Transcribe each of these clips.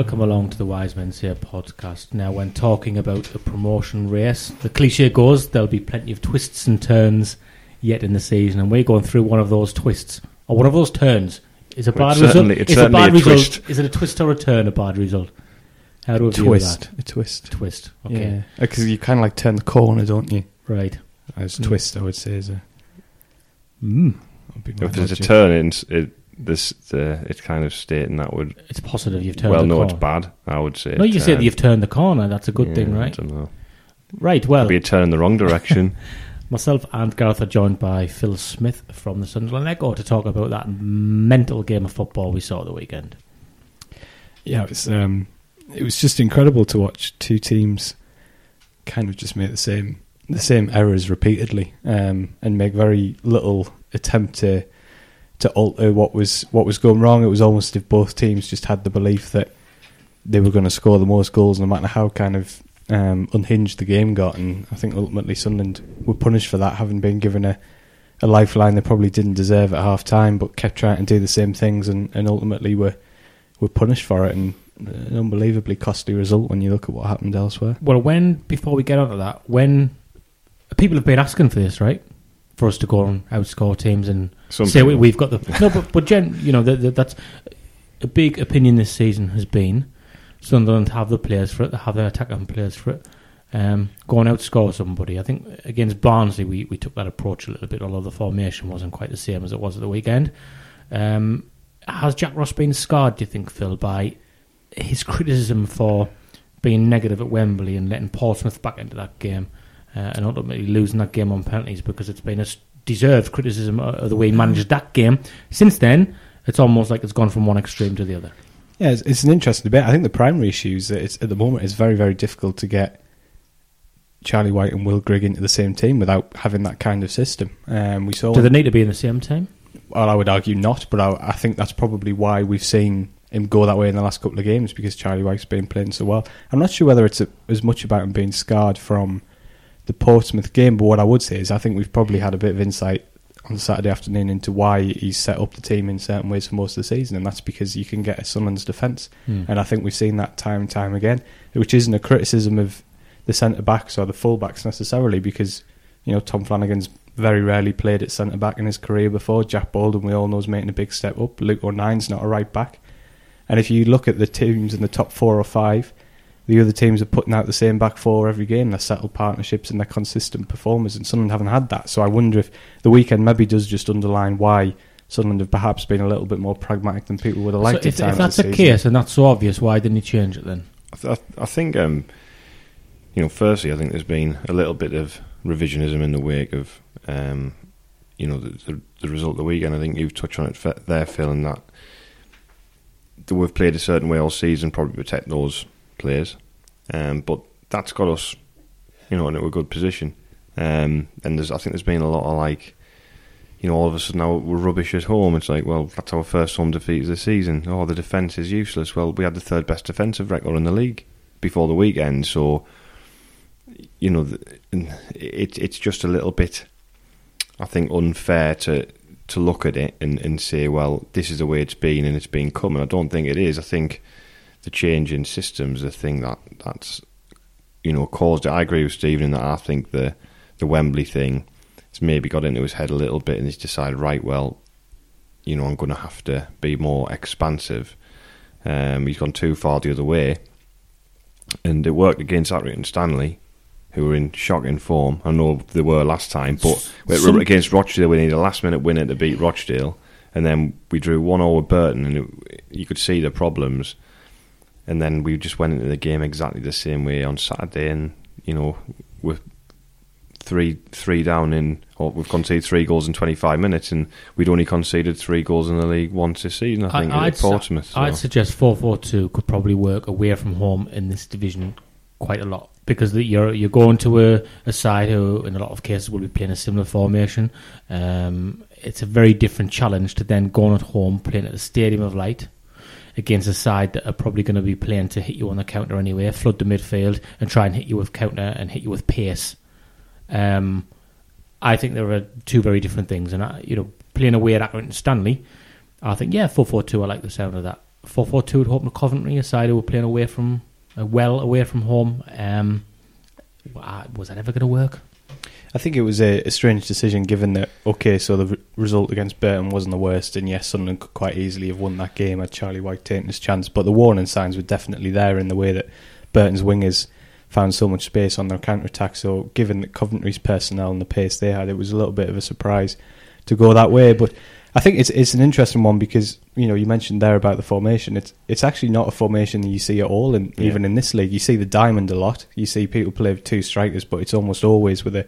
Welcome along to the Wise Men Say podcast. Now, when talking about a promotion race, the cliche goes there'll be plenty of twists and turns yet in the season, and we're going through one of those twists or one of those turns. Is a bad result? certainly- it's is a certainly bad a result? twist. Is it a twist or a turn? A bad result? How do we view twist, that? a twist. Twist. Okay. Yeah, because you kind of like turn the corner, don't you? Right. As Mm. twist, I would say is a. Mm. be If there's a turn in, it, this the it's kind of stating that would It's positive you've turned well the no corner. it's bad. I would say. No, you say that you've turned the corner. That's a good Yeah, thing, I right? don't know. Right. Well, Be a turn in the wrong direction. Myself and Gareth are joined by Phil Smith from the Sunderland Echo to talk about that mental game of football we saw the weekend. Yeah, it was. Um, it was just incredible to watch two teams kind of just make the same the same errors repeatedly um, and make very little attempt to to alter what was what was going wrong. It was almost if both teams just had the belief that they were going to score the most goals, no matter how kind of um, unhinged the game got. And I think ultimately Sunderland were punished for that, having been given a, a lifeline they probably didn't deserve at half time, but kept trying to do the same things, and, and ultimately were were punished for it. And an unbelievably costly result when you look at what happened elsewhere. Well, when before we get onto that, when people have been asking for this, right, for us to go and outscore teams and Some say people. we've got the no, but but Jen, you know, that, that, that's a big opinion this season has been Sunderland have the players for it, have the attacking players for it. Um, go and outscore somebody. I think against Barnsley we, we took that approach a little bit, although the formation wasn't quite the same as it was at the weekend. Um, has Jack Ross been scarred, do you think, Phil, by his criticism for being negative at Wembley and letting Portsmouth back into that game uh, and ultimately losing that game on penalties because it's been a deserved criticism of the way he managed that game. Since then, it's almost like it's gone from one extreme to the other. Yeah, it's, it's an interesting debate. I think the primary issue is that it's, at the moment it's very, very difficult to get Charlie Wyke and Will Grigg into the same team without having that kind of system. Um, we saw. Do they need to be in the same team? well, I would argue not, but I, I think that's probably why we've seen him go that way in the last couple of games because Charlie Wyke's been playing so well. I'm not sure whether it's a, as much about him being scarred from the Portsmouth game, but what I would say is I think we've probably had a bit of insight on Saturday afternoon into why he's set up the team in certain ways for most of the season, and that's because you can get a Summons defence. Hmm. And I think we've seen that time and time again, which isn't a criticism of the centre backs or the full backs necessarily, because you know Tom Flanagan's very rarely played at centre back in his career before. Jack Baldwin, we all know, is making a big step up. Luke O'Nien's not a right back, and if you look at the teams in the top four or five, the other teams are putting out the same back four every game. They're settled partnerships and they're consistent performers, and Sunderland haven't had that. So I wonder if the weekend maybe does just underline why Sunderland have perhaps been a little bit more pragmatic than people would have liked so at if, times if that's this the case and that's so obvious, why didn't he change it then? I, th- I think, um, you know, firstly, I think there's been a little bit of revisionism in the wake of, um, you know, the, the, the result of the weekend. I think you've touched on it fe- there, Phil, and that, that we've played a certain way all season, probably protect those players. Um, but that's got us, you know, in a good position. Um, and there's, I think there's been a lot of like, you know, all of a sudden now we're rubbish at home. It's like, well, that's our first home defeat of the season. Oh, the defence is useless. Well, we had the third best defensive record in the league before the weekend, so you know, it, it's just a little bit, I think, unfair to to look at it and, and say, well, this is the way it's been and it's been coming. I don't think it is. I think the change in systems, the thing that that's you know caused it. I agree with Stephen in that I think the the Wembley thing has maybe got into his head a little bit and he's decided, right, well, you know, I'm going to have to be more expansive. Um, he's gone too far the other way, and it worked against Accrington Stanley, who were in shocking form. I know they were last time, but Some- against Rochdale, we needed a last minute winner to beat Rochdale, and then we drew one over Burton, and it, you could see the problems. And then we just went into the game exactly the same way on Saturday, and you know, we're three three down in, or we've conceded three goals in 25 minutes, and we'd only conceded three goals in the league once this season. I think I'd at su- Portsmouth. so- I'd suggest four four two could probably work away from home in this division quite a lot because the, you're you're going to a, a side who, in a lot of cases, will be playing a similar formation. Um, it's a very different challenge to then going at home playing at the Stadium of Light against a side that are probably going to be playing to hit you on the counter anyway, flood the midfield and try and hit you with counter and hit you with pace. Um, I think there are two very different things, and I, you know, playing away at Accrington Stanley, I think yeah, four four two. I like the sound of that. Four four two at home to Coventry, a side who were playing away from uh, well away from home. Um, was that ever going to work? I think it was a, a strange decision given that, okay, so the re- result against Burton wasn't the worst, and yes, Sunderland could quite easily have won that game had Charlie Wyke taken his chance, but the warning signs were definitely there in the way that Burton's wingers found so much space on their counter attack. So, given that Coventry's personnel and the pace they had, it was a little bit of a surprise to go that way. But I think it's it's an interesting one because you know you mentioned there about the formation. It's it's actually not a formation that you see at all, and Yeah. even in this league, you see the diamond a lot. You see people play with two strikers, but it's almost always with a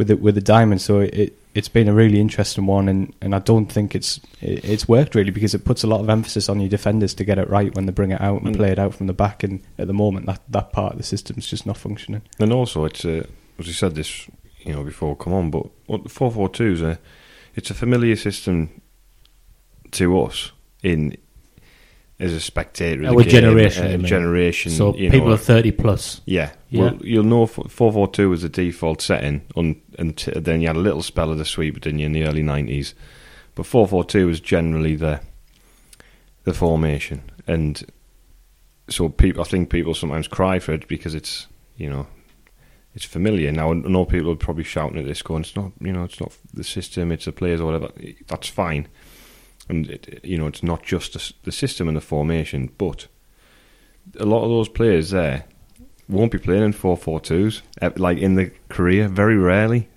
with a, with a diamond. So it it's been a really interesting one, and, and I don't think it's it, it's worked really because it puts a lot of emphasis on your defenders to get it right when they bring it out and Mm. play it out from the back. And at the moment, that that part of the system's just not functioning. And also, it's a, as you said this, you know, before come on, but what four four two is a, it's a familiar system to us in as a spectator. Our the game, generation, you mean. generation. So you people know, are thirty plus. yeah. Yeah. Well, you'll know four four two was the default setting, on, and t- then you had a little spell of the sweep, didn't you, in the early nineties? But four four two was generally the the formation, and so people, I think people sometimes cry for it because it's you know it's familiar. Now I know people are probably shouting at this, going, "It's not, you know, it's not the system, it's the players or whatever." That's fine, and it, you know, it's not just the, system and the formation, but a lot of those players there won't be playing in four four twos like in the career. Very rarely,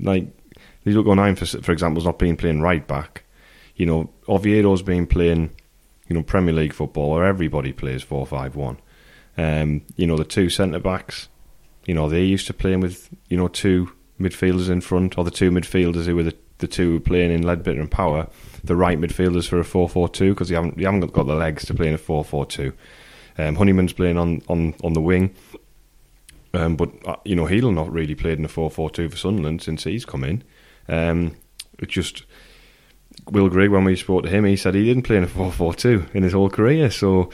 like these look on for for example, is not been playing right back. You know, Oviedo's been playing, you know, Premier League football where everybody plays four five one. Um, you know, the two centre backs, you know, they used to playing with, you know, two midfielders in front, or the two midfielders who were the, the two playing in Leadbitter and Power, the right midfielders for a 4 4 2, because you haven't, you haven't got the legs to play in a 4 4 2. Um, Honeyman's playing on, on, on the wing. Um, but, uh, you know, he'll not really played in a 4 4 2 for Sunderland since he's come in. Um, it just. Will Grigg, when we spoke to him, he said he didn't play in a 4 4 2 in his whole career. So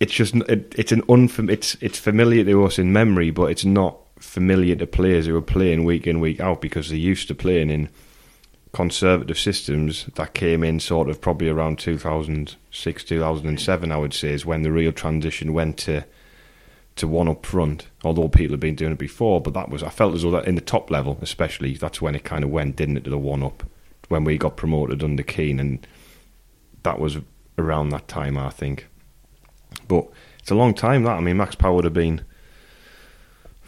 it's just it, it's an unfam- it's it's familiar to us in memory, but it's not familiar to players who are playing week in week out because they're used to playing in conservative systems that came in sort of probably around 2006 2007 I would say is when the real transition went to to one up front although people have been doing it before but that was I felt as though that in the top level especially that's when it kind of went didn't it to the one up when we got promoted under Keane and that was around that time I think but it's a long time that. I mean, Max Power would have been,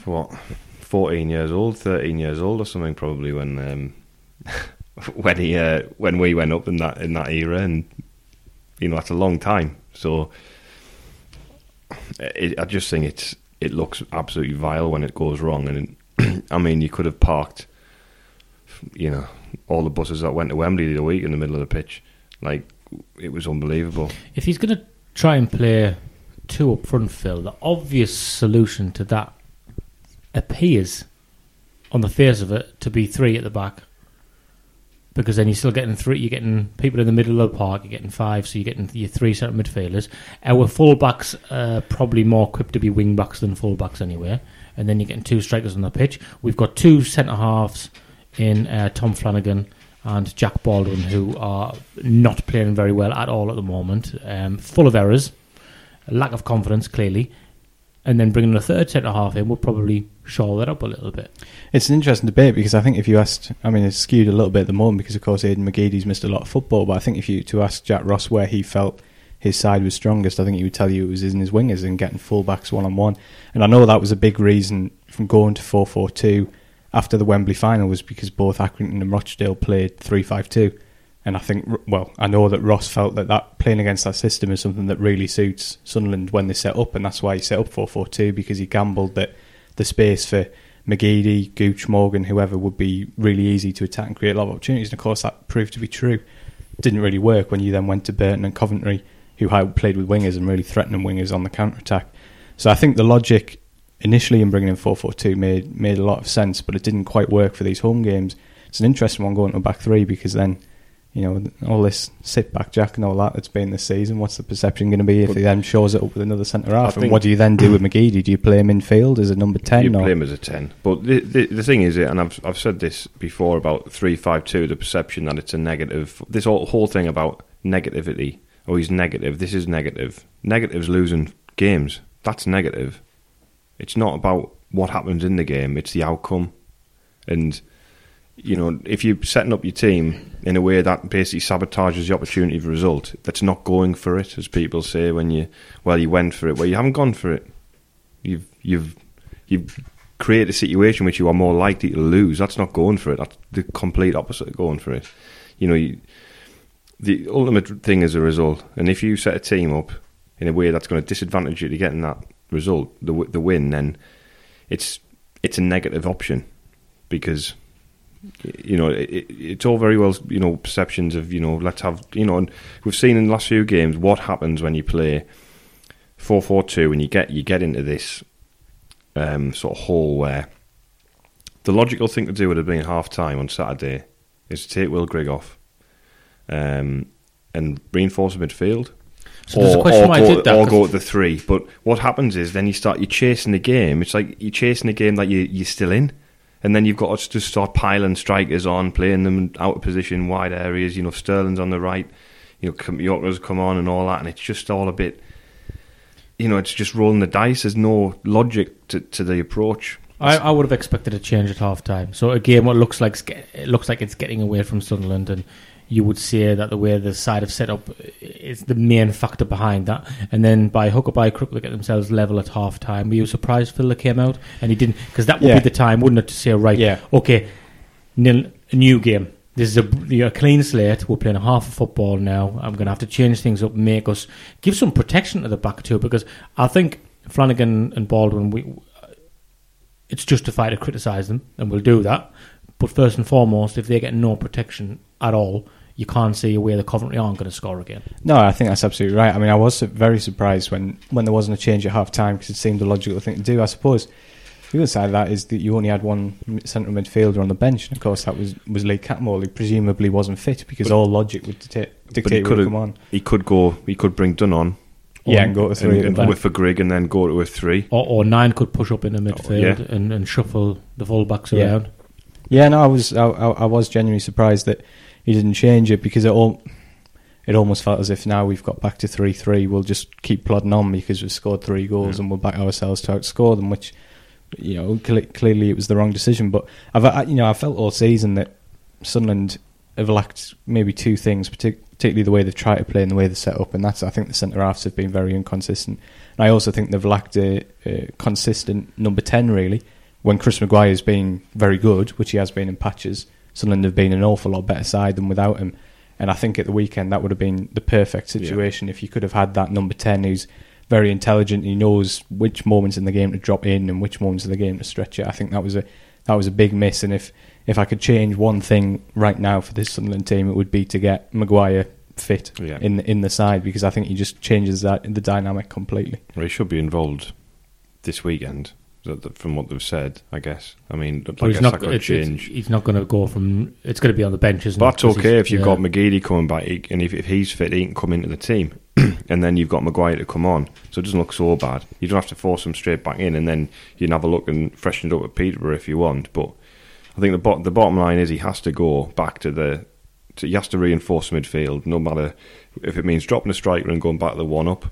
what, 14 years old, 13 years old or something probably when um, when he uh, when we went up in that in that era, and you know that's a long time. So it, I just think it's it looks absolutely vile when it goes wrong, and it, I mean you could have parked, you know, all the buses that went to Wembley the week in the middle of the pitch, like it was unbelievable. If he's going to try and play two up front, Phil, the obvious solution to that appears, on the face of it, to be three at the back. Because then you're still getting three. You're getting people in the middle of the park. You're getting five, so you're getting your three centre midfielders. Our fullbacks are probably more equipped to be wing backs than fullbacks anyway. And then you're getting two strikers on the pitch. We've got two centre halves in uh, Tom Flanagan and Jack Baldwin, who are not playing very well at all at the moment. Um, full of errors, lack of confidence, clearly. And then bringing a third centre half in would probably shore that up a little bit. It's an interesting debate because I think if you asked, I mean, it's skewed a little bit at the moment because, of course, Aiden McGeady's missed a lot of football. But I think if you to ask Jack Ross where he felt his side was strongest, I think he would tell you it was in his wingers and getting fullbacks one on one. And I know that was a big reason from going to four four two after the Wembley final was because both Accrington and Rochdale played three five two. And I think, well, I know that Ross felt that, that playing against that system is something that really suits Sunderland when they set up, and that's why he set up 4 4 2 because he gambled that the space for McGeady, Gooch, Morgan, whoever would be really easy to attack and create a lot of opportunities. And of course, that proved to be true. Didn't really work when you then went to Burton and Coventry, who played with wingers and really threatening wingers on the counter attack. So I think the logic initially in bringing in 4 4 2 made, made a lot of sense, but it didn't quite work for these home games. It's an interesting one going to back three because then you know, all this sit back jack and all that that's been this season. What's the perception going to be if but he then shows it up with another centre half? And what do you then do with McGee? Do you play him in field as a number ten? You or? play him as a ten. But the, the, the thing is, and I've I've said this before about three five two. The perception that it's a negative. This whole, whole thing about negativity. Oh, he's negative. This is negative. Negative's losing games. That's negative. It's not about what happens in the game. It's the outcome, and you know, if you're setting up your team in a way that basically sabotages the opportunity of result, that's not going for it, as people say when you, well, you went for it. Well, you haven't gone for it. You've you've you've created a situation which you are more likely to lose. That's not going for it. That's the complete opposite of going for it. You know, you, the ultimate thing is a result, and if you set a team up in a way that's going to disadvantage you to getting that result, the the win, then it's it's a negative option because you know, it, it's all very well, you know, perceptions of, you know, let's have, you know, and we've seen in the last few games what happens when you play 4-4-2 and you get you get into this um, sort of hole where the logical thing to do would have been half time on Saturday is to take Will Grigg off um, and reinforce the midfield. So or, or, go, or go at the three. But what happens is then you start you're chasing the game. It's like you're chasing a game that you you're still in and then you've got to just start piling strikers on, playing them out of position, wide areas. You know, Sterling's on the right, you know, Yorker's come on and all that, and it's just all a bit. You know, it's just rolling the dice. There's no logic to, to the approach. I, I, would have expected a change at half time. So again, what looks like it looks like it's getting away from Sunderland, and you would say that the way the side have set up is the main factor behind that. And then by hook or by crook, they get themselves level at half time. Were you surprised Phil came out and he didn't? Because that would yeah. be the time, wouldn't it, to say, right, yeah. okay, nil, a new game. This is a, a, clean slate. We're playing a half of football now. I'm going to have to change things up, make us give some protection to the back too, because I think Flanagan and Baldwin, we, it's justified to criticise them, and we'll do that. But first and foremost, if they get no protection at all, you can't see where the Coventry aren't going to score again. No, I think that's absolutely right. I mean, I was very surprised when, when there wasn't a change at half time because it seemed a logical thing to do. I suppose the other side of that is that you only had one central midfielder on the bench, and of course that was was Lee Cattermole, who presumably wasn't fit because but, all logic would dictate, dictate would come on. He could go. He could bring Dunne on. Yeah, and go to three and, and with a Grigg, and then go to a three. Or, or nine could push up in the oh, midfield oh, yeah. and, and shuffle the fullbacks yeah. around. Yeah, no, I was I, I, was genuinely surprised that he didn't change it because it all it almost felt as if now we've got back to three three, we'll just keep plodding on because we've scored three goals and we'll back ourselves to outscore them, which you know cl- clearly it was the wrong decision. But I've I, you know I felt all season that Sunderland have lacked maybe two things, partic- particularly the way they've tried to play and the way they're set up, and that's I think the centre halves have been very inconsistent. And I also think they've lacked a, a consistent number ten really when Chris Maguire has been very good, which he has been in patches, Sunderland have been an awful lot better side than without him. And I think at the weekend that would have been the perfect situation yeah. if you could have had that number 10 who's very intelligent. He knows which moments in the game to drop in and which moments in the game to stretch it. I think that was a that was a big miss. And if, if I could change one thing right now for this Sunderland team, it would be to get Maguire fit yeah. in in the side because I think he just changes that in the dynamic completely. Well, he should be involved this weekend from what they've said, I guess. I mean, well, he's not, it's, change. It's, he's not going to go from. It's going to be on the bench, isn't but? That's okay if you've yeah. got McGeady coming back, and if, if he's fit, he can come into the team, and then you've got Maguire to come on, so it doesn't look so bad. You don't have to force him straight back in, and then you can have a look and freshen it up at Peterborough if you want. But I think the bot, the bottom line is he has to go back to the. To, he has to reinforce midfield, no matter if it means dropping a striker and going back to the one up,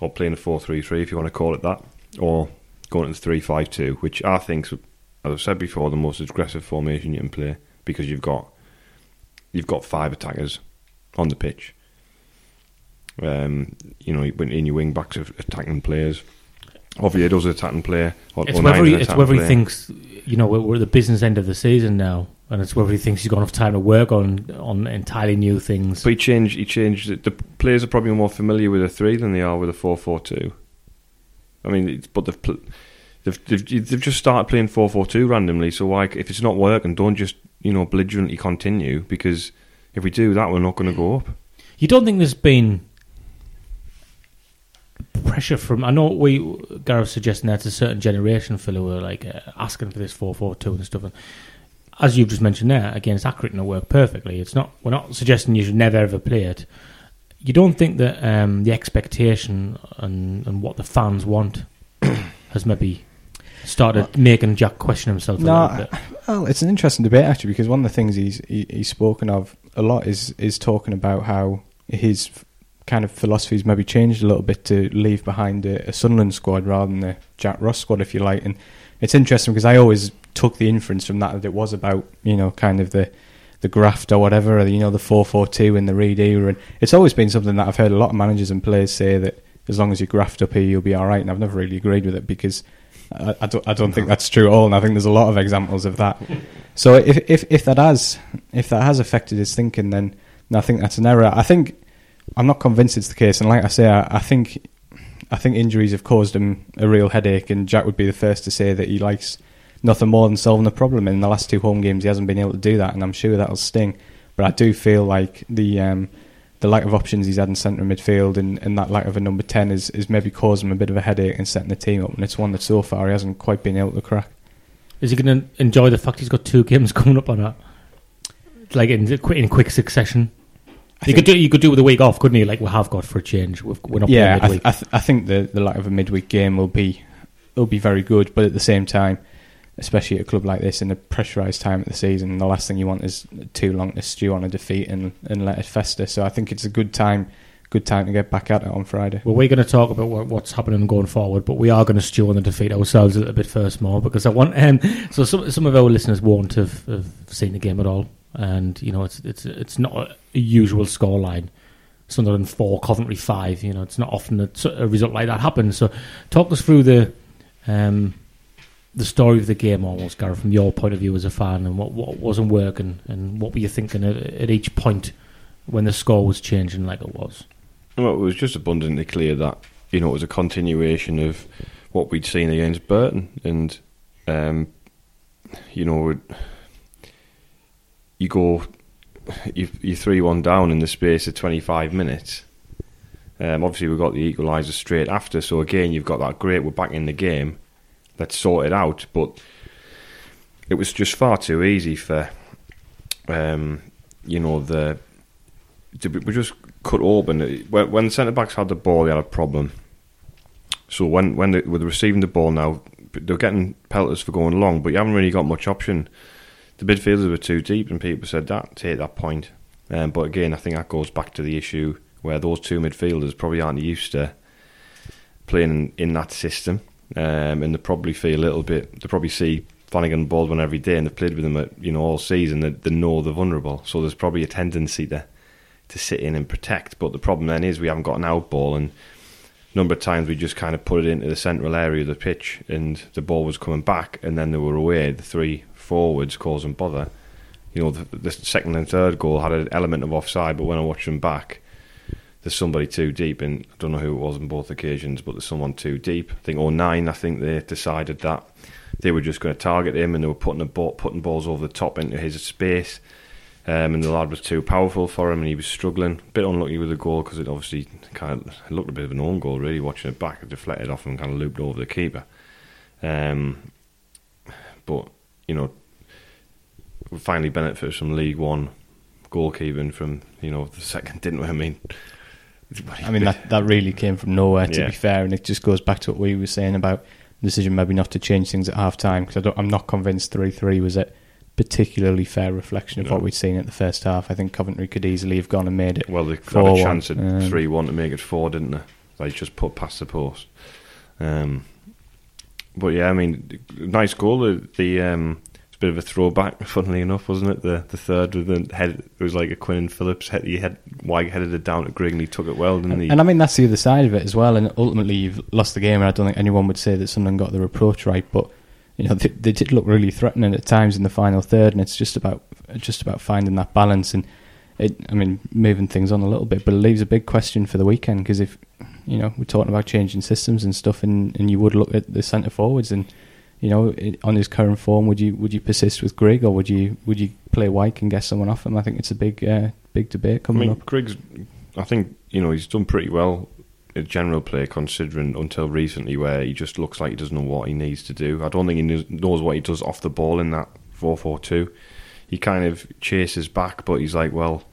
or playing a four three three if you want to call it that or going to the three-five-two, which I think, as I've said before, the most aggressive formation you can play because you've got you've got five attackers on the pitch. Um, you know, in your wing backs of attacking players. Oviedo's an attacking player. Or, It's or whether he, it's whether he thinks you know we're, we're at the business end of the season now, and it's whether he thinks he's got enough time to work on on entirely new things. But he changed. He changed. The players are probably more familiar with a three than they are with a four-four-two. I mean, but they've, pl- they've they've they've just started playing four-four-two randomly. So why, if it's not working, don't just you know belligerently continue because if we do that, we're not going to go up. You don't think there's been pressure from? I know we Gareth suggesting that's a certain generation, who are like uh, asking for this four four two and stuff. And as you've just mentioned there, again, it's accurate and it work perfectly. It's not. We're not suggesting you should never ever play it. You don't think that um, the expectation and, and what the fans want has maybe started making Jack question himself a No, little bit? Well, it's an interesting debate actually because one of the things he's he, he's spoken of a lot is is talking about how his kind of philosophy's maybe changed a little bit to leave behind a, a Sunderland squad rather than the Jack Ross squad, if you like. And it's interesting because I always took the inference from that that it was about you know kind of the the graft or whatever, or you know the four four two in the Reid era, and it's always been something that I've heard a lot of managers and players say that as long as you graft up here, you'll be all right. And I've never really agreed with it because I, I don't I don't think that's true at all, and I think there's a lot of examples of that. So if if if that has if that has affected his thinking, then, then I think that's an error. I think I'm not convinced it's the case, and like I say, I, I think I think injuries have caused him a real headache, and Jack would be the first to say that he likes nothing more than solving the problem. In the last two home games, he hasn't been able to do that, and I'm sure that'll sting. But I do feel like the um, the lack of options he's had in centre midfield and, and that lack of a number ten is, is maybe causing him a bit of a headache in setting the team up, and it's one that so far he hasn't quite been able to crack. Is he going to enjoy the fact he's got two games coming up on that? Like in in quick succession. I You could do you could do with a week off, couldn't you? Like we have got for a change. We've, we're not yeah, I, th- I, th- I think the, the lack of a midweek game will be will be very good, but at the same time, especially at a club like this in a pressurised time of the season, the last thing you want is too long to stew on a defeat and, and let it fester. So I think it's a good time good time to get back at it on Friday. well, we're going to talk about what, what's happening going forward, but we are going to stew on the defeat ourselves a little bit first, more because I want. Um, so some some of our listeners won't have, have seen the game at all, and you know it's it's it's not a, a usual scoreline. Sunderland four, Coventry five. You know, it's not often that a result like that happens. So, talk us through the um, the story of the game, almost, Gareth, from your point of view as a fan, and what, what wasn't working, and what were you thinking at, at each point when the score was changing like it was. Well, it was just abundantly clear that you know it was a continuation of what we'd seen against Burton, and um, you know you go you you three one down in the space of twenty five minutes. Um, obviously, we got the equaliser straight after, so again you've got that great. We're back in the game. Let's sort it out. But it was just far too easy for um, you know the we just cut open. When, when the centre backs had the ball, they had a problem. So when when they were receiving the ball now, they're getting pelters for going long, but you haven't really got much option. The midfielders were too deep, and people said that take that point. Um, but again, I think that goes back to the issue where those two midfielders probably aren't used to playing in, in that system, um, and they probably feel a little bit. They probably see Flanagan and Baldwin every day, and they've played with them at, you know all season. They, they know they're vulnerable, so there's probably a tendency to to sit in and protect. But the problem then is we haven't got an out ball, and a number of times we just kind of put it into the central area of the pitch, and the ball was coming back, and then they were away. The three forwards causing bother. You know, the, the second and third goal had an element of offside, but when I watch them back, there's somebody too deep, and I don't know who it was on both occasions, but there's someone too deep. I think O'Nien, I think they decided that they were just going to target him, and they were putting a ball, putting balls over the top into his space. Um, and the lad was too powerful for him, and he was struggling. A bit unlucky with the goal because it obviously kind of looked a bit of an own goal. Really, watching it back, it deflected off and kind of looped over the keeper. Um, but you know, we finally benefited from League One goalkeeping from you know the second, didn't we? I mean, I mean that that really came from nowhere. To Yeah. be fair, and it just goes back to what we were saying about the decision maybe not to change things at half time because I'm not convinced three three was a particularly fair reflection of No. what we'd seen at the first half. I think Coventry could easily have gone and made it. well, they had a 4-1, chance at um, three one to make it four, didn't they? They just put past the post. Um, but yeah, I mean, nice goal. The, the um, bit of a throwback, funnily enough, wasn't it? The the third with the head. It was like a Quinn and Phillips. Head, he had Wyke headed it down to Grigg, and he took it well, didn't he? And I mean, that's the other side of it as well. And ultimately, you've lost the game, and I don't think anyone would say that Sunderland got their approach right. But you know, they, they did look really threatening at times in the final third, and it's just about just about finding that balance and. It, I mean, moving things on a little bit, but it leaves a big question for the weekend because if you know we're talking about changing systems and stuff, and, and you would look at the centre forwards and you know on his current form, would you would you persist with Grigg or would you would you play Wyke and get someone off him? I think it's a big uh, big debate I coming mean, up. Grigg's. I think you know he's done pretty well in general play, considering until recently where he just looks like he doesn't know what he needs to do. I don't think he knows, knows what he does off the ball in that four four two. He kind of chases back, but he's like, well,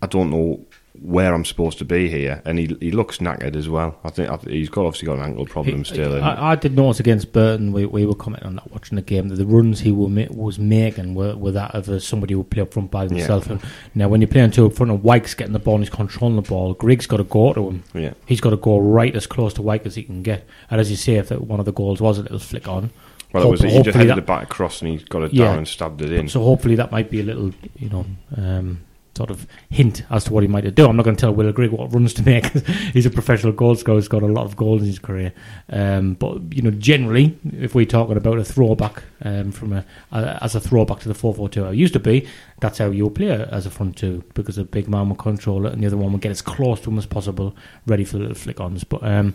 I don't know where I'm supposed to be here, and he he looks knackered as well. I think I, he's got obviously got an ankle problem still. and- I, I did notice against Burton, we, we were commenting on that watching the game, that the runs he ma- was making were, were that of uh, somebody who would play up front by himself. And now, when you're playing two up front and Wyke's getting the ball and he's controlling the ball, Grigg's got to go to him. yeah, He's got to go right as close to Wyke as he can get. And as you say, if that one of the goals was a little flick on, well, it was he just headed that- it back across and he got it Yeah. down and stabbed it in. So hopefully that might be a little, you know, um, sort of hint as to what he might do. I'm not going to tell Will Grigg what runs to make. He's a professional goal scorer. He's got a lot of goals in his career. Um, but you know, generally, if we're talking about a throwback um, from a, a as a throwback to the four four two, I used to be. That's how you play as a front two because a big man will control it, and the other one will get as close to him as possible, ready for the little flick ons. But um,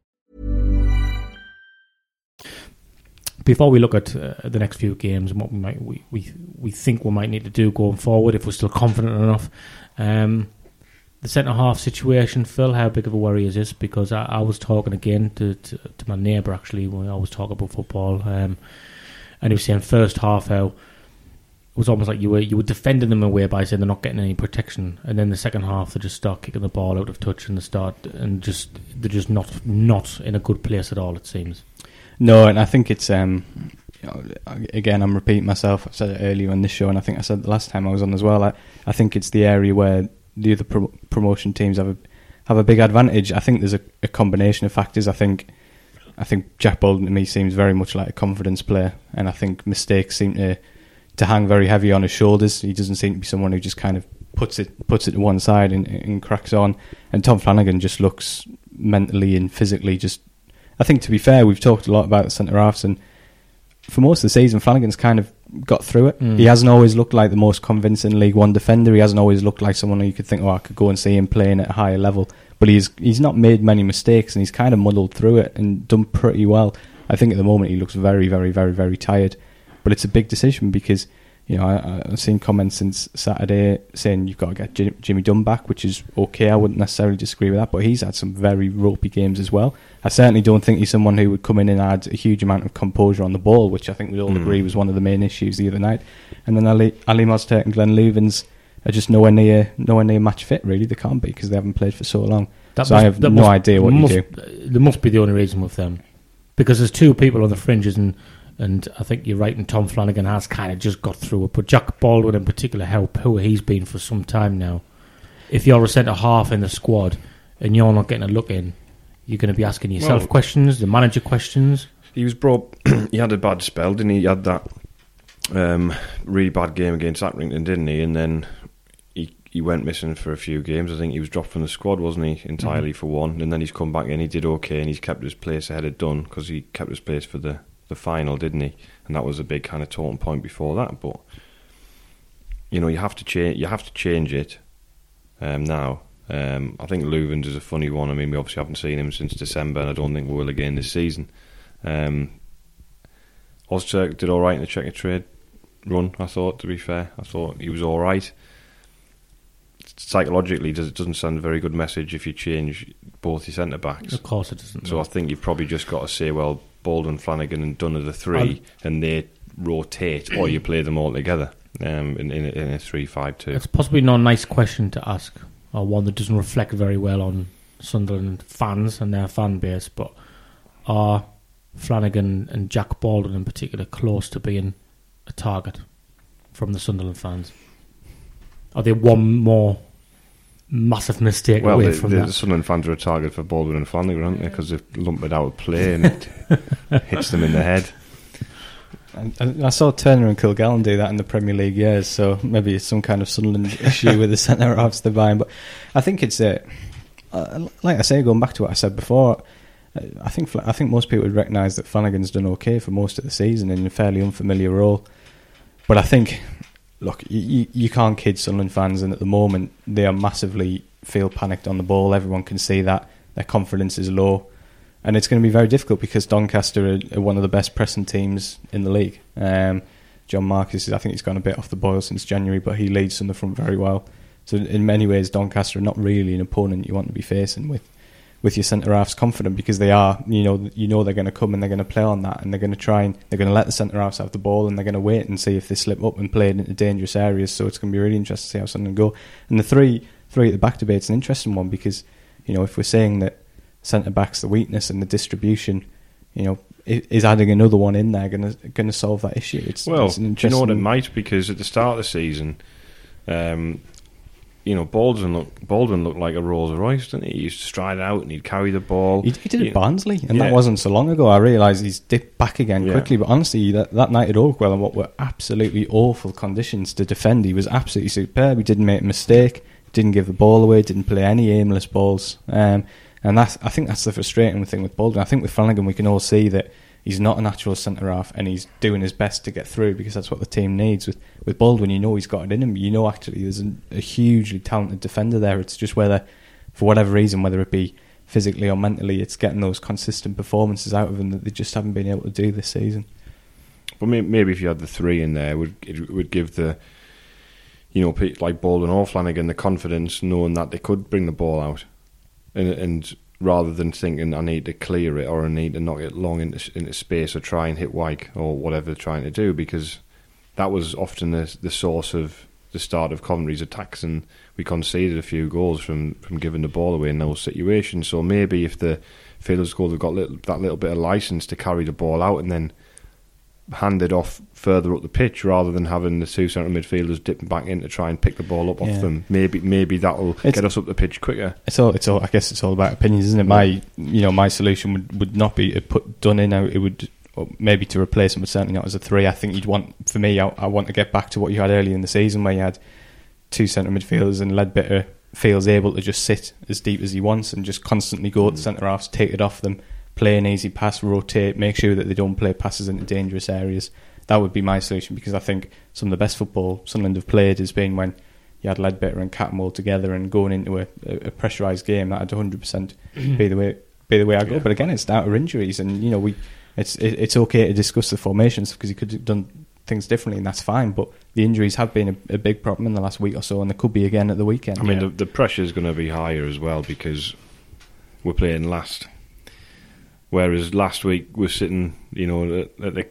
Before we look at uh, the next few games and what we might we, we we think we might need to do going forward if we're still confident enough. Um, the centre half situation, Phil, how big of a worry is this? Because I, I was talking again to, to, to my neighbour actually when I was talking about football, um, and he was saying first half how it was almost like you were you were defending them away by saying they're not getting any protection, and then the second half they just start kicking the ball out of touch and they start and just they're just not not in a good place at all. It seems. No, and I think it's um, you know, again I'm repeating myself. I said it earlier on this show, and I think I said the last time I was on as well. I, I think it's the area where the other pro- promotion teams have a have a big advantage. I think there's a, a combination of factors. I think I think Jack Baldwin to me seems very much like a confidence player, and I think mistakes seem to to hang very heavy on his shoulders. He doesn't seem to be someone who just kind of puts it puts it to one side and, and cracks on. And Tom Flanagan just looks mentally and physically just. I think to be fair, we've talked a lot about the centre halves, and for most of the season, Flanagan's kind of got through it. Mm. He hasn't always looked like the most convincing League One defender. He hasn't always looked like someone who you could think, oh, I could go and see him playing at a higher level. But he's he's not made many mistakes, and he's kind of muddled through it and done pretty well. I think at the moment he looks very, very, very, very tired. But it's a big decision because you know I, I've seen comments since Saturday saying you've got to get Jim, Jimmy Dunne back, which is okay. I wouldn't necessarily disagree with that, but he's had some very ropey games as well. I certainly don't think he's someone who would come in and add a huge amount of composure on the ball, which I think we all Mm. agree was one of the main issues the other night. And then Ali, Ali and Glenn Loovens are just nowhere near nowhere near match fit. Really, they can't be because they haven't played for so long. That so I have no must- idea what you must, do. There must be the only reason with them, because there's two people on the fringes, and and I think you're right. And Tom Flanagan has kind of just got through it, but Jack Baldwin in particular, how poor he's been for some time now. If you're a centre half in the squad and you're not getting a look in, you're going to be asking yourself Well- questions, the manager questions. He was brought. he had a bad spell, didn't he? He had that um, really bad game against Accrington, didn't he? And then he he went missing for a few games. I think he was dropped from the squad, wasn't he? Entirely for one, and then he's come back and he did okay, and he's kept his place ahead of Dunne because he kept his place for the the final, didn't he? And that was a big kind of talking point before that. But you know, you have to change. You have to change it um, now. Um, I think Loovens is a funny one. I mean, we obviously haven't seen him since December, and I don't think we will again this season. Um, Ozturk did all right in the Checkatrade run. I thought, to be fair, I thought he was all right. Psychologically, it doesn't send a very good message if you change both your centre backs. Of course, it doesn't. So. I think you've probably just got to say, well, Baldwin, Flanagan, and Dunne are the 3 and they rotate, or you play them all together um, in, in, a, in a three-five-two. It's possibly not a nice question to ask, or one that doesn't reflect very well on Sunderland fans and their fan base. But are Flanagan and Jack Baldwin in particular close to being a target from the Sunderland fans? Are they one more massive mistake Well, away the, from the, that? Sunderland fans are a target for Baldwin and Flanagan, aren't they? Because they've lumped it out of play and it hits them in the head. And, and I saw Turner and Kilgallon do that in the Premier League years, so maybe it's some kind of Sunderland issue with the centre halves they're buying. But I think it's a, uh, like I say, going back to what I said before, uh, I think I think most people would recognise that Flanagan's done okay for most of the season in a fairly unfamiliar role. But I think, look, you, you, can't kid Sunderland fans, and at the moment they are massively feel panicked on the ball. Everyone can see that their confidence is low and it's going to be very difficult because Doncaster are, are one of the best pressing teams in the league. Um, John Marquis, I think he's gone a bit off the boil since January, but he leads from the front very well. So in many ways, Doncaster are not really an opponent you want to be facing with with your centre halves confident because they are. You know, you know they're going to come and they're going to play on that, and they're going to try and they're going to let the centre halves have the ball, and they're going to wait and see if they slip up and play it into dangerous areas. So it's going to be really interesting to see how something go. And the three three at the back debate's an interesting one because you know if we're saying that centre backs the weakness and the distribution. You know, is adding another one in there going to going to solve that issue? It's Well, it's an do you know what it might? Because at the start of the season, um, you know, Baldwin looked, Baldwin looked like a Rolls Royce, didn't he? He used to stride out and he'd carry the ball. He, he did it at Barnsley, and Yeah. that wasn't so long ago. I realised he's dipped back again Yeah. quickly. But honestly, that, that night at Oakwell, and what were absolutely awful conditions to defend, he was absolutely superb. He didn't make a mistake, didn't give the ball away, didn't play any aimless balls. Um, and that's, I think that's the frustrating thing with Baldwin. I think with Flanagan, we can all see that he's not a natural centre half, and he's doing his best to get through because that's what the team needs. With with Baldwin, you know he's got it in him. You know actually there's a, a hugely talented defender there. It's just whether, for whatever reason, whether it be physically or mentally, it's getting those consistent performances out of him that they just haven't been able to do this season. But maybe if you had the three in there, it would it would give the you know like Baldwin or Flanagan the confidence knowing that they could bring the ball out, and and rather than thinking I need to clear it or I need to knock it long into into space or try and hit Wyke or whatever they're trying to do because that was often the the source of the start of Coventry's attacks and we conceded a few goals from, from giving the ball away in those situations. So maybe if the fielders goal have got little, that little bit of license to carry the ball out and then hand it off further up the pitch rather than having the two centre midfielders dipping back in to try and pick the ball up Yeah. off them. Maybe maybe that'll It's- get us up the pitch quicker. It's all. It's all. I guess it's all about opinions, isn't it? My, you know, my solution would, would not be to put done in. It would maybe to replace him, but certainly not as a three. I think you'd want. For me, I, I want to get back to what you had earlier in the season, where you had two centre midfielders and Leadbitter feels able to just sit as deep as he wants and just constantly go at the centre halves, take it off them, play an easy pass, rotate, make sure that they don't play passes into dangerous areas. That would be my solution because I think some of the best football Sunderland have played has been when you had Leadbitter and Cattermole together and going into a, a, a pressurised game. That'd 100% mm-hmm. be the way be the way I go. Yeah. But again, it's down to injuries, and you know we it's it, it's okay to discuss the formations because he could have done things differently, and that's fine. But the injuries have been a, a big problem in the last week or so, and there could be again at the weekend. I mean, the, the pressure is going to be higher as well because we're playing last. Whereas last week we're sitting, you know, at, at the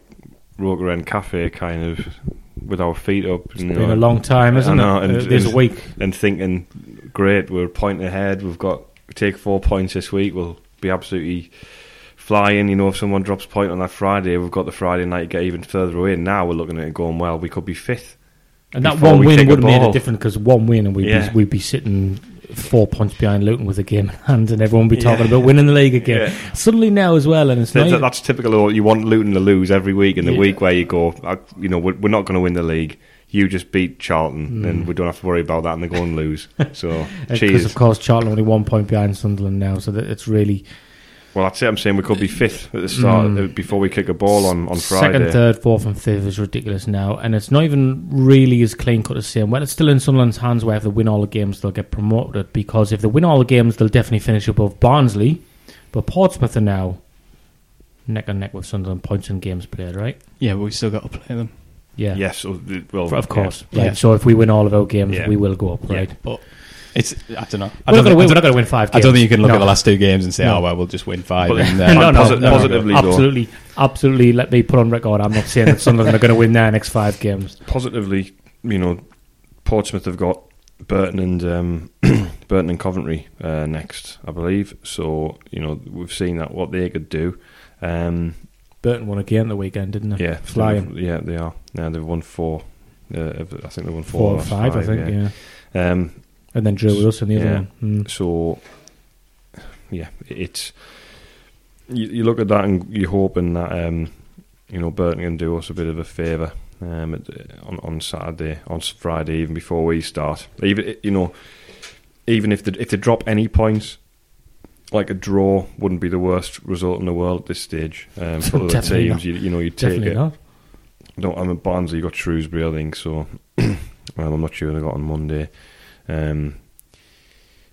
Roker End Cafe, kind of with our feet up. It's you been know, a long time, isn't know, it? and- Uh, This and- week. and thinking, great, we're a point ahead. We've got take four points this week. We'll be absolutely flying. You know, if someone drops a point on that Friday, we've got the Friday night to get even further away. Now we're looking at it going well. We could be fifth. And that one win would have made a difference because one win and we'd, Yeah. be, we'd be sitting four points behind Luton with a game in hand and everyone would be talking Yeah. about winning the league again. Yeah. Suddenly now as well, and it's That- not that's typical. You want Luton to lose every week in the Yeah. week where you go, you know, we're, we're not going to win the league. You just beat Charlton, hmm. and we don't have to worry about that, and they go and lose. So, uh, because of course Charlton only one point behind Sunderland now, so that it's really Well, that's it. I'm saying we could be fifth at the start Mm. uh, before we kick a ball on, on Friday. Second, third, fourth, and fifth is ridiculous now, and it's not even really as clean cut as saying. Well, it's still in Sunderland's hands. Where if they win all the games, they'll get promoted. Because if they win all the games, they'll definitely finish above Barnsley. But Portsmouth are now neck and neck with Sunderland points and games played. Right? Yeah, but we still got to play them. Yeah. Yes, so the- well, Of course. Yeah. Right. So if we win all of our games, Yeah. we will go up. Yeah. Right. But it's I don't know. I We're not don't going to think- win. I We're not don't- going to win five. I don't think you can look No. at the last two games and say, No. "Oh well, we'll just win five. But- and, uh, no, no, posi- no, positively, though. absolutely, absolutely. Let me put on record. I'm not saying that Sunderland are going to win their next five games. positively, you know, Portsmouth have got Burton and um, Burton and Coventry uh, next, I believe. So you know, we've seen that what they could do. Um, Burton won again the weekend, didn't they? yeah, flying Yeah, they are. Now they've won four. Uh, I think they won four, four or last five, I think. Yeah. yeah. Um, and then us in the Yeah. other one. Mm. So, yeah, it's you, you look at that and you're hoping that um, you know Burton can do us a bit of a favour um, on on Saturday, on Friday, even before we start. Even you know, even if they, if they drop any points, like a draw wouldn't be the worst result in the world at this stage um, for other teams. You, you know, you take Definitely it. not. No, I'm Barnsley. You got Shrewsbury, I think. So, well, I'm not sure they got on Monday. Um,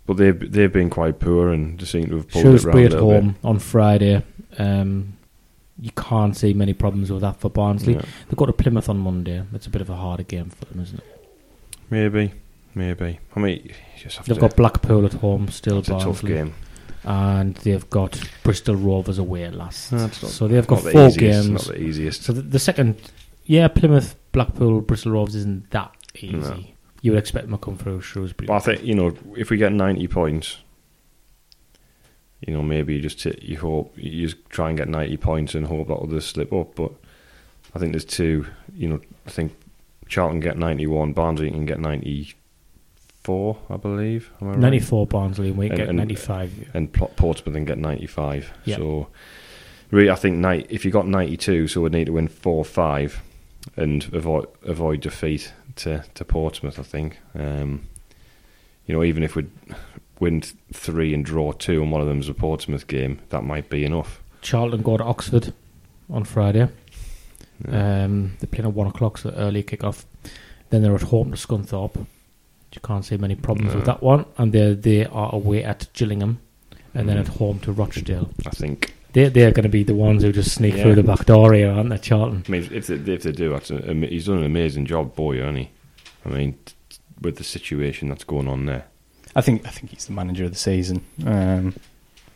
but they've they've been quite poor and they seem to have pulled Shrewsbury it at around a little home on Friday. Um, you can't see many problems with that for Barnsley. bit. Yeah. They go to Plymouth on Monday. That's a bit of a harder game for them, isn't it? Maybe, maybe. I mean, you just have They've got Blackpool at home still. it's a tough game. and they've got Bristol Rovers away last. No, not- so they've got the four easiest, games. Not the easiest. So the, the second, yeah, Plymouth, Blackpool, Bristol Rovers isn't that easy. No. You would expect them to come through Shrewsbury. But I think you know if we get 90 points, you know maybe you just t- you hope you just try and get 90 points and hope that others slip up. But I think there's two. You know, I think Charlton get 91, Barnsley can get 94, I believe. I right? 94 Barnsley and we And- get and- 95. and Pl- Portsmouth then get 95. Yeah. So, really, I think if you got 92, so we'd need to win 4 5 and avoid avoid defeat to, to Portsmouth, I think. Um, you know, even if we win 3 and draw 2 and one of them's a Portsmouth game, that might be enough. Charlton go to Oxford on Friday. Yeah. Um, they're playing at 1 o'clock, so early kick-off. Then they're at home to Scunthorpe. You can't see many problems with that one. And they they are away at Gillingham. And then Mm. at home to Rochdale. I think. They, they're going to be the ones who just sneak Yeah. through the back door here, aren't they, Charlton? I mean, if they, if they do, that's a, he's done an amazing job, boy, hasn't he? I mean, t- t- with the situation that's going on there. I think I think he's the manager of the season um,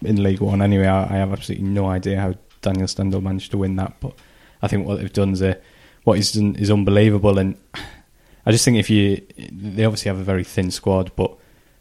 in League One. Anyway, I, I have absolutely no idea how Daniel Stendhal managed to win that, but I think what they've done is uh, what he's done is unbelievable. And I just think if you, they obviously have a very thin squad, but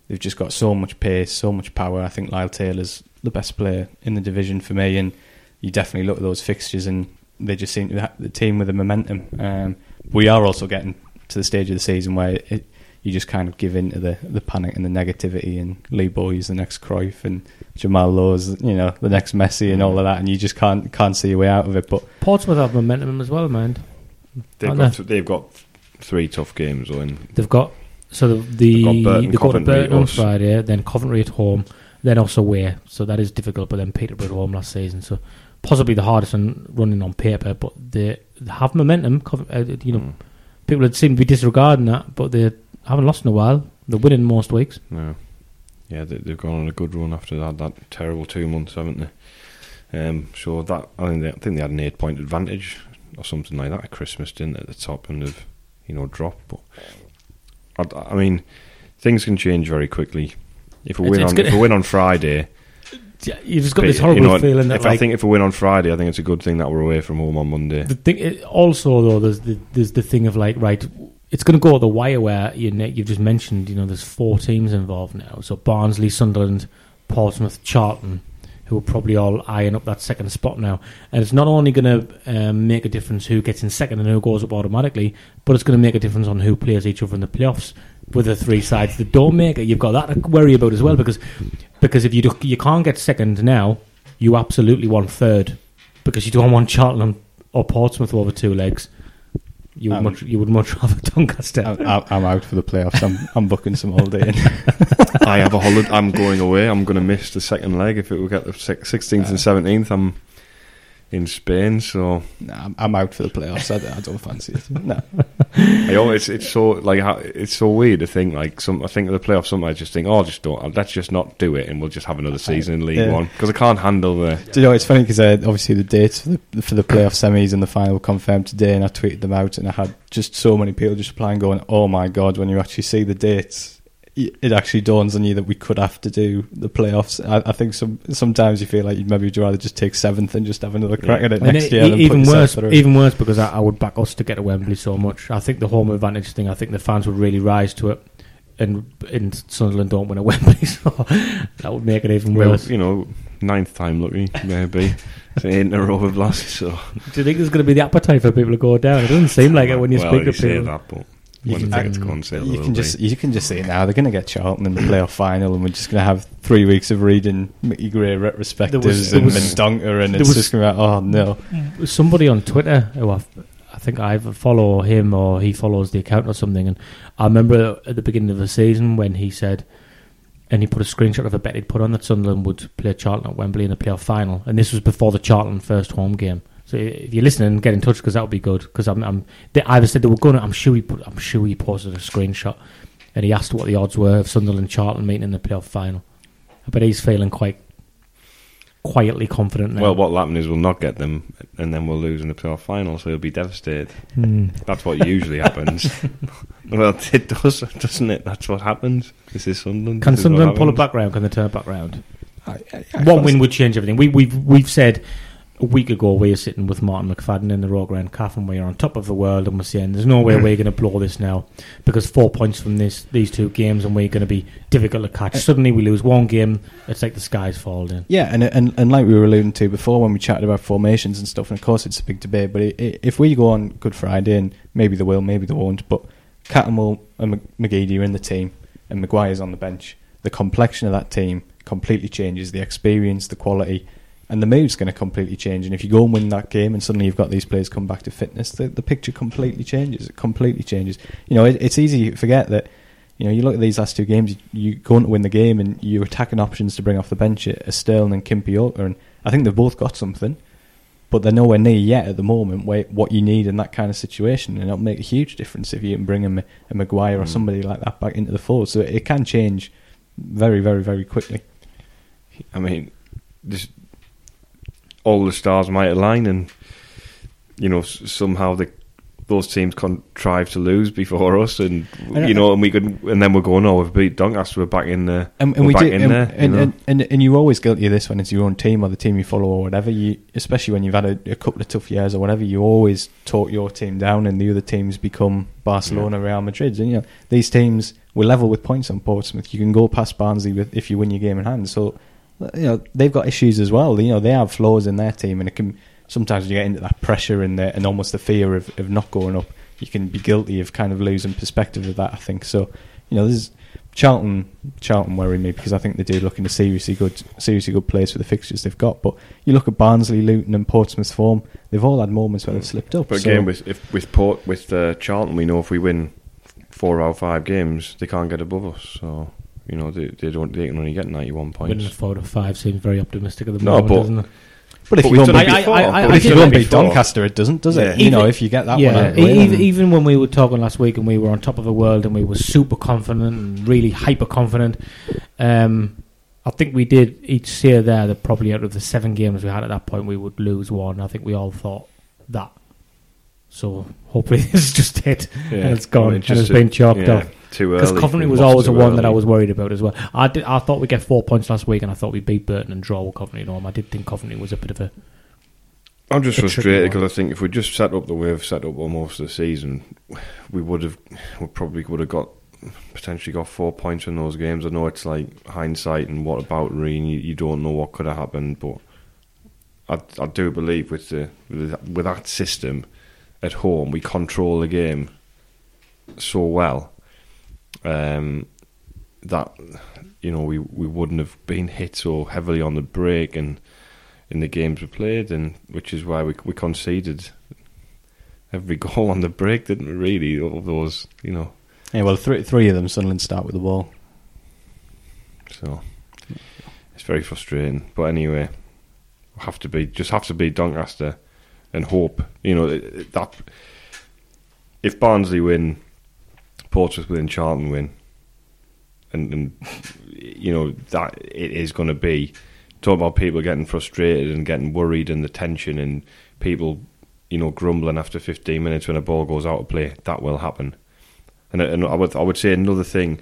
they've just got so much pace, so much power. I think Lyle Taylor's the best player in the division for me, and you definitely look at those fixtures and they just seem to have the team with the momentum. Um, we are also getting to the stage of the season where it, you just kind of give in to the, the panic and the negativity, and Lee Bowyer's the next Cruyff, and Jamal Lowe's you know the next Messi, and all of that, and you just can't can't see a way out of it. But Portsmouth have momentum as well, man. They've got, they? th- they've got three tough games, though, and They've got so the, the They've got Burton, they go to Burton on. Friday, then Coventry at home, then also away. So that is difficult. But then Peterborough at home last season, so possibly the hardest one running on paper. But they have momentum. Uh, You know, Mm. people would seem to be disregarding that, but they haven't lost in a while. They're winning most weeks. No. Yeah, they, they've gone on a good run after that that terrible two months, haven't they? Um, so that I think they, I think they had an eight point advantage or something like that at Christmas, didn't they, at the top, and they've you know dropped. But I, I mean, things can change very quickly. If we win it's on gonna- if we win on Friday, you've just got this you horrible know, feeling that if like I think if we win on Friday, I think it's a good thing that we're away from home on Monday. The thing, also though, there's the there's the thing of like right, it's going to go the wire where you know, you've just mentioned. You know, there's four teams involved now. So Barnsley, Sunderland, Portsmouth, Charlton, who are probably all eyeing up that second spot now. And it's not only going to um, make a difference who gets in second and who goes up automatically, but it's going to make a difference on who plays each other in the playoffs. With the three sides The don't make it, you've got that to worry about as well because because if you do, you can't get second now, you absolutely want third because you don't want Charlton or Portsmouth over two legs. You would Um, much you would much rather Doncaster. I'm, I'm I'm out for the playoffs. I'm I'm booking some holiday. In. I have a holiday. I'm going away. I'm going to miss the second leg if it will get the six- 16th and 17th. I'm in Spain, so nah, I'm, out for the playoffs. I, I don't fancy it. No. I always it's so like it's so weird to think like some I think of the playoffs. Sometimes I just think, oh, just don't. Let's just not do it, and we'll just have another season in League Yeah. One because I can't handle the. Do you know, it's funny because uh, obviously the dates for the, for the playoff semis and the final were confirmed today, and I tweeted them out, and I had just so many people just replying, going, "Oh my god!" When you actually see the dates, it actually dawns on you that we could have to do the playoffs. I, I think some sometimes you feel like you'd maybe rather just take seventh and just have another crack at it And next it- year. than even worse, through. even worse because I, I would back us to get to Wembley so much. I think the home advantage thing. I think the fans would really rise to it, and and Sunderland don't win at Wembley, so that would make it even Well, worse. you know, ninth time lucky maybe. It's eight in a row of losses. So Do you think there's going to be the appetite for people to go down? It doesn't seem like it when you well, speak you to say people. that, but You when can- the tickets go on sale, you they'll can be. just you can just see it now. They're going to get Charlton in the playoff final, and we're just going to have three weeks of reading Mickey Gray retrospectives There was- and there Mendonca, and there it's was- just going to be like, oh no. somebody on Twitter who I, I think I follow him or he follows the account or something. And I remember at the beginning of the season when he said, and he put a screenshot of a bet he'd put on that Sunderland would play Charlton at Wembley in the playoff final, and this was before the Charlton first home game. So if you're listening, get in touch because that would be good. Because I'm, I'm, they either said they were going. to I'm sure he put. I'm sure he posted a screenshot, and he asked what the odds were of Sunderland Charlton meeting in the playoff final. But he's feeling quite quietly confident now. Well, what'll happen is we'll not get them, and then we'll lose in the playoff final, so he'll be devastated. Hmm. That's what usually happens. well, it does, doesn't it? That's what happens. This is Sunderland. Can This Sunderland pull it happens. back round? Can they turn it back round? I, I, I One win would change everything. We, we've we've said a week ago we were sitting with Martin McFadden in the Rogue Grand Calf and we are on top of the world and we're saying there's no way we're going to blow this now because four points from this these two games and we're going to be difficult to catch. Suddenly we lose one game, it's like the skies fall in. Yeah, and, and and like we were alluding to before when we chatted about formations and stuff, and of course it's a big debate. But i i if we go on Good Friday, and maybe they will, maybe they won't, but Cattermole and Mc- McGeady are in the team, and Maguire's on the bench. The complexion of that team completely changes. The experience, the quality, and the mood's going to completely change. And if you go and win that game, and suddenly you've got these players come back to fitness, the, the picture completely changes. It completely changes. You know, it, it's easy to forget that. You know, you look at these last two games. You, you go on to win the game, and you're attacking options to bring off the bench are Sterling and Kimpioka, and I think they've both got something, but they're nowhere near yet at the moment where what you need in that kind of situation, and it'll make a huge difference if you can bring a, a Maguire or Mm. somebody like that back into the fold. So it can change very, very, very quickly. I mean, this, all the stars might align, and you know somehow the those teams contrive to lose before us, and you know, and we could, and then we're going, oh, we've beat Doncaster, we're back in there, And, we're and we back do, in and, there, and, you know. and, and, and you're always guilty of this when it's your own team or the team you follow or whatever. You, especially when you've had a, a couple of tough years or whatever, you always talk your team down, and the other teams become Barcelona, Real Madrid. And you know these teams will level with points on Portsmouth. You can go past Barnsley with, if you win your game in hand. So you know they've got issues as well. You know they have flaws in their team, and it can sometimes you get into that pressure and the, and almost the fear of, of not going up. You can be guilty of kind of losing perspective of that. I think so. You know, there's Charlton. Charlton worry me because I think they do look in a seriously good, seriously good place for the fixtures they've got. But you look at Barnsley, Luton, and Portsmouth's form; they've all had moments where they've slipped up. But So- again, with if, with Port with uh, Charlton, we know if we win four out of five games, they can't get above us. So you know they, they don't they can only get ninety one points. a four to five seems very optimistic at the No, moment, but- doesn't it? but if but you we've go done and it beat, before. I- I- But I if you did go done and it beat. Doncaster, it doesn't, does it? Yeah. You know, if you get that yeah, one, out of the way, even, even when we were talking last week and we were on top of the world and we were super confident and really hyper confident, um, I think we did each say there that probably out of the seven games we had at that point we would lose one. I think we all thought that. So hopefully this is just it and it's gone I mean, and it's been chalked yeah, off. Too early. Because Coventry was always the one that I was worried about as well. I did, I thought we'd get four points last week, and I thought we beat Burton and draw with Coventry home. I did think Coventry was a bit of a I'm just a frustrated because I think if we just set up the way we've set up almost the season, we would have, we probably would have got potentially got four points in those games. I know it's like hindsight and what about Reen, you, you don't know what could have happened, but I, I do believe with the with that system at home, we control the game so well um, that you know we we wouldn't have been hit so heavily on the break and in the games we played, and which is why we we conceded every goal on the break, didn't we? Really, of those, you know. Yeah, well, three three of them Sunderland start with the ball. So it's very frustrating. But anyway, have to be just have to be Doncaster and hope. You know that if Barnsley win, Portsmouth win, Charlton win, and, and you know that it is going to be talk about people getting frustrated and getting worried and the tension and people you know grumbling after 15 minutes when a ball goes out of play. That will happen. And, and I would I would say another thing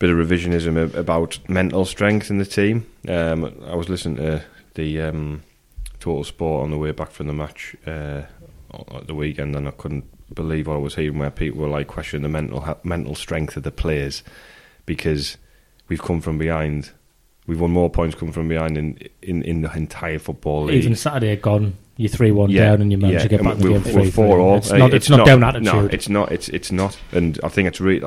bit of revisionism about mental strength in the team. Um, I was listening to the um, Total Sport on the way back from the match uh, at the weekend and I couldn't believe what I was hearing where people were like questioning the mental mental strength of the players because we've come from behind. We've won more points coming from behind in in, in the entire football league. Even Saturday gone, you're three one yeah, down, and you manage yeah. to get back in the game three. Four all. It's not, it's, it's not, not, down attitude. No, it's not. It's it's not. And I think it's really.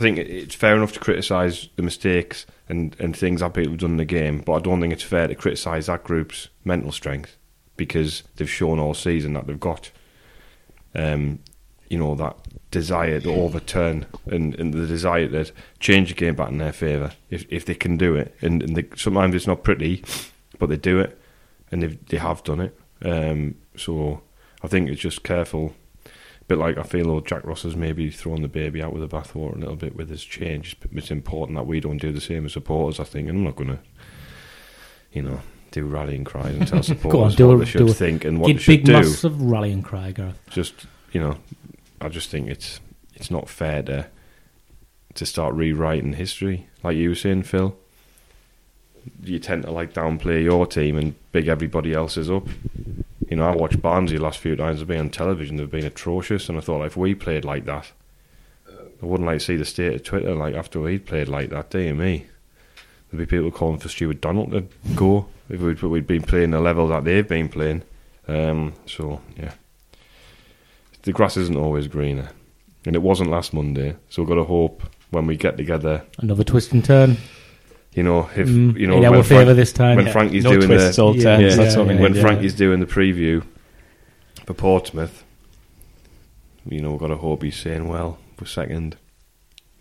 I think it's fair enough to criticise the mistakes and, and things that people have done in the game, but I don't think it's fair to criticise that group's mental strength because they've shown all season that they've got, um, you know, that desire to overturn and, and the desire to change the game back in their favour if if they can do it. And, and they, sometimes it's not pretty, but they do it, and they they have done it. Um, so I think it's just careful. A bit like I feel Jack Ross has maybe thrown the baby out with the bathwater a little bit with his change. It's important that we don't do the same as supporters. I think, and I'm not going to, you know, do rallying cries and tell supporters on, what a, they should think and what they should big, do. massive rallying cry, Gareth. Just you know, I just think it's it's not fair to to start rewriting history, like you were saying, Phil. You tend to like downplay your team and big everybody else's up. You know, I watched Barnsley the last few times they've been on television; they've been atrocious, and I thought if we played like that, I wouldn't like see the state of Twitter like after we'd played like that. Dear me, there'd be people calling for Stewart Donald to go if we'd, we'd been playing the level that they've been playing. Um, so yeah, the grass isn't always greener, and it wasn't last Monday. So we've got to hope when we get together, another twist and turn. You know, if mm, you know in our favour this time. When yeah. Frankie's no doing twists, the all turns, yeah, yeah, when Frankie's doing the preview for Portsmouth, you know, we've got to hope he's saying, "Well, we're second,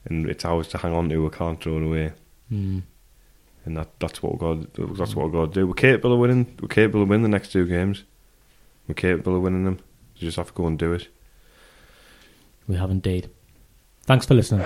and it's ours to hang on to. We can't throw it away." Mm. And that, that's what we've got. That's what we've got to do. We're capable of winning. We're capable of winning the next two games. We're capable of winning them. You just have to go and do it. We have indeed. Thanks for listening.